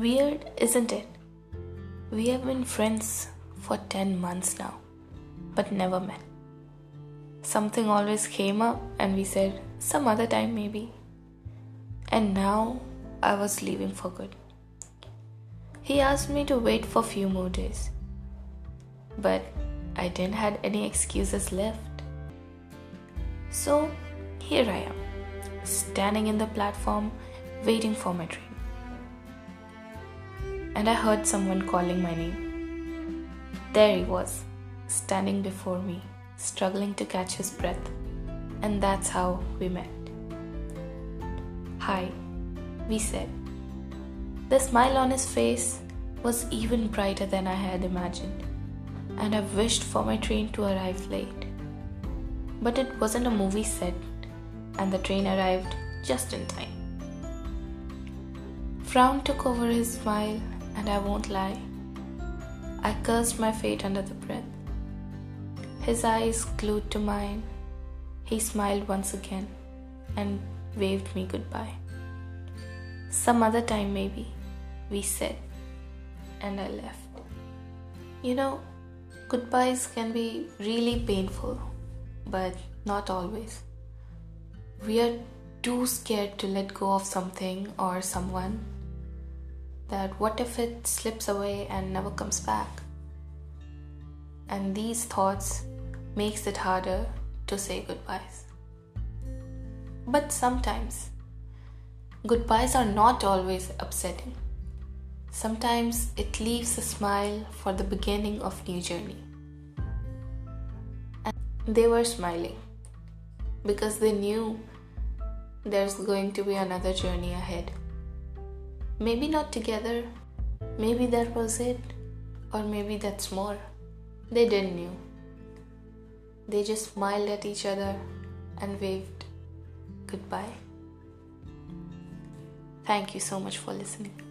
Weird, isn't it? We have been friends for 10 months now, but never met. Something always came up, and we said, some other time maybe. And now I was leaving for good. He asked me to wait for few more days, but I didn't had any excuses left. So here I am, standing in the platform waiting for my train and I heard someone calling my name. There he was, standing before me, struggling to catch his breath, and that's how we met. Hi, we said. The smile on his face was even brighter than I had imagined, and I wished for my train to arrive late. But it wasn't a movie set, and the train arrived just in time. Frown took over his smile, and I won't lie. I cursed my fate under the breath. His eyes glued to mine. He smiled once again and waved me goodbye. Some other time, maybe, we said, and I left. You know, goodbyes can be really painful, but not always. We are too scared to let go of something or someone that what if it slips away and never comes back? And these thoughts makes it harder to say goodbyes. But sometimes goodbyes are not always upsetting. Sometimes it leaves a smile for the beginning of new journey. And they were smiling because they knew there's going to be another journey ahead. Maybe not together, maybe that was it, or maybe that's more. They didn't know. They just smiled at each other and waved goodbye. Thank you so much for listening.